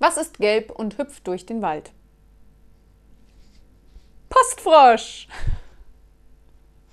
Was ist gelb und hüpft durch den Wald? Postfrosch!